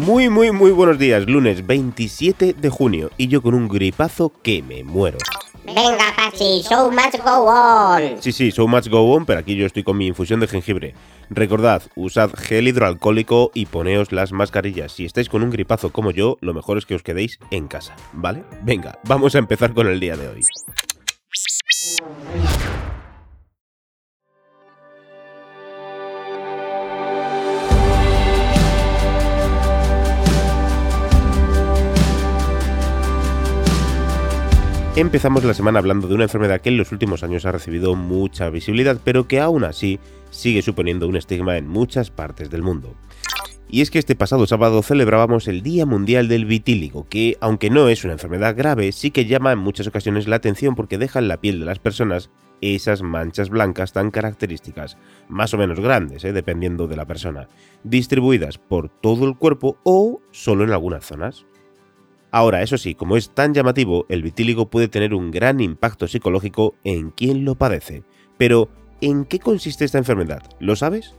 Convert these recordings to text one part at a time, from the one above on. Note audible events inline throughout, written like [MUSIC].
Muy, muy, muy buenos días. Lunes 27 de junio y yo con un gripazo que me muero. Venga, Pachi, show must go on. Sí, sí, so much go on, pero aquí yo estoy con mi infusión de jengibre. Recordad, usad gel hidroalcohólico y poneos las mascarillas. Si estáis con un gripazo como yo, lo mejor es que os quedéis en casa, ¿vale? Venga, vamos a empezar con el día de hoy. Empezamos la semana hablando de una enfermedad que en los últimos años ha recibido mucha visibilidad, pero que aún así sigue suponiendo un estigma en muchas partes del mundo. Y es que este pasado sábado celebrábamos el Día Mundial del Vitíligo, que, aunque no es una enfermedad grave, sí que llama en muchas ocasiones la atención porque deja en la piel de las personas esas manchas blancas tan características, más o menos grandes, ¿eh? dependiendo de la persona, distribuidas por todo el cuerpo o solo en algunas zonas. Ahora, eso sí, como es tan llamativo, el vitíligo puede tener un gran impacto psicológico en quien lo padece. Pero, ¿en qué consiste esta enfermedad? ¿Lo sabes?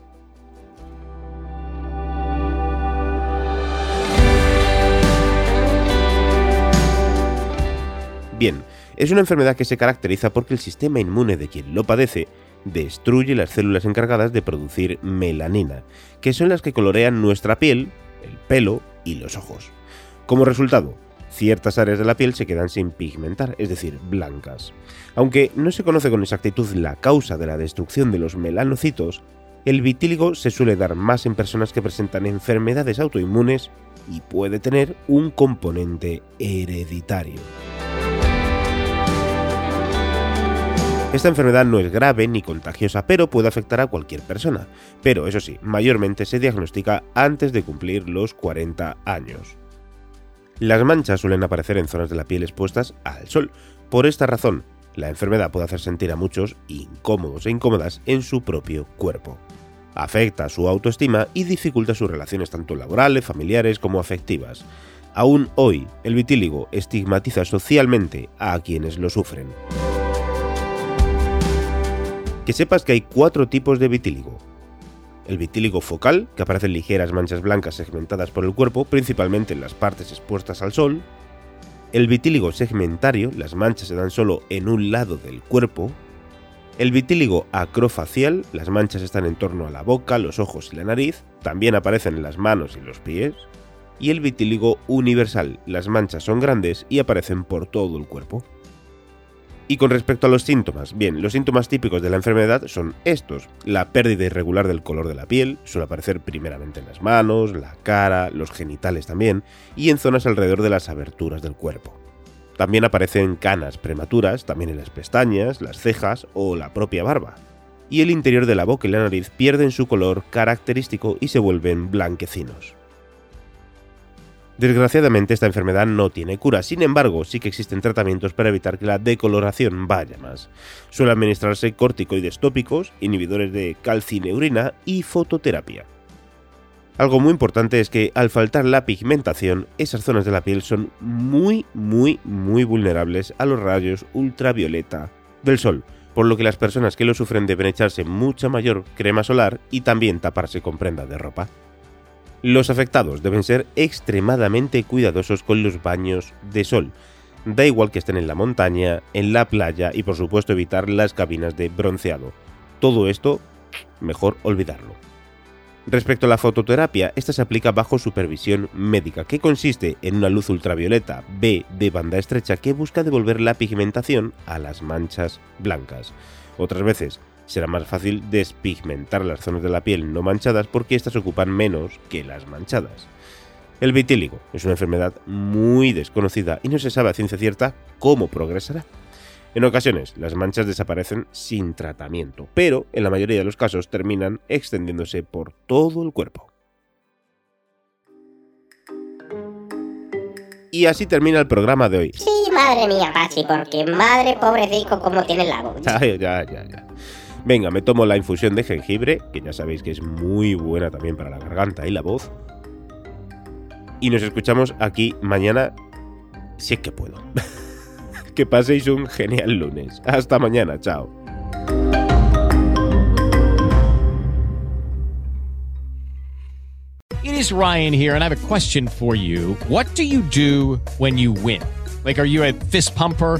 Bien, es una enfermedad que se caracteriza porque el sistema inmune de quien lo padece destruye las células encargadas de producir melanina, que son las que colorean nuestra piel, el pelo y los ojos. Como resultado, ciertas áreas de la piel se quedan sin pigmentar, es decir, blancas. Aunque no se conoce con exactitud la causa de la destrucción de los melanocitos, el vitíligo se suele dar más en personas que presentan enfermedades autoinmunes y puede tener un componente hereditario. Esta enfermedad no es grave ni contagiosa, pero puede afectar a cualquier persona. Pero eso sí, mayormente se diagnostica antes de cumplir los 40 años. Las manchas suelen aparecer en zonas de la piel expuestas al sol. Por esta razón, la enfermedad puede hacer sentir a muchos incómodos e incómodas en su propio cuerpo. Afecta su autoestima y dificulta sus relaciones tanto laborales, familiares como afectivas. Aún hoy, el vitíligo estigmatiza socialmente a quienes lo sufren. Que sepas que hay cuatro tipos de vitíligo. El vitíligo focal, que aparecen ligeras manchas blancas segmentadas por el cuerpo, principalmente en las partes expuestas al sol. El vitíligo segmentario, las manchas se dan solo en un lado del cuerpo. El vitíligo acrofacial, las manchas están en torno a la boca, los ojos y la nariz, también aparecen en las manos y los pies. Y el vitíligo universal, las manchas son grandes y aparecen por todo el cuerpo. Y con respecto a los síntomas, bien, los síntomas típicos de la enfermedad son estos. La pérdida irregular del color de la piel suele aparecer primeramente en las manos, la cara, los genitales también, y en zonas alrededor de las aberturas del cuerpo. También aparecen canas prematuras, también en las pestañas, las cejas o la propia barba. Y el interior de la boca y la nariz pierden su color característico y se vuelven blanquecinos. Desgraciadamente esta enfermedad no tiene cura, sin embargo sí que existen tratamientos para evitar que la decoloración vaya más. Suele administrarse corticoides tópicos, inhibidores de calcineurina y fototerapia. Algo muy importante es que al faltar la pigmentación, esas zonas de la piel son muy, muy, muy vulnerables a los rayos ultravioleta del sol, por lo que las personas que lo sufren deben echarse mucha mayor crema solar y también taparse con prenda de ropa. Los afectados deben ser extremadamente cuidadosos con los baños de sol. Da igual que estén en la montaña, en la playa y por supuesto evitar las cabinas de bronceado. Todo esto, mejor olvidarlo. Respecto a la fototerapia, esta se aplica bajo supervisión médica, que consiste en una luz ultravioleta B de banda estrecha que busca devolver la pigmentación a las manchas blancas. Otras veces será más fácil despigmentar las zonas de la piel no manchadas porque éstas ocupan menos que las manchadas. El vitíligo es una enfermedad muy desconocida y no se sabe a ciencia cierta cómo progresará. En ocasiones, las manchas desaparecen sin tratamiento, pero en la mayoría de los casos terminan extendiéndose por todo el cuerpo. Y así termina el programa de hoy. Sí, madre mía, Pachi, porque madre pobrecito como tiene la voz. [LAUGHS] Ay, ya, ya, ya. Venga, me tomo la infusión de jengibre, que ya sabéis que es muy buena también para la garganta y la voz. Y nos escuchamos aquí mañana, si es que puedo. [LAUGHS] que paséis un genial lunes. Hasta mañana, chao. It is Ryan here, and I have a question for you. What do you do when you win? Like, are you a fist pumper?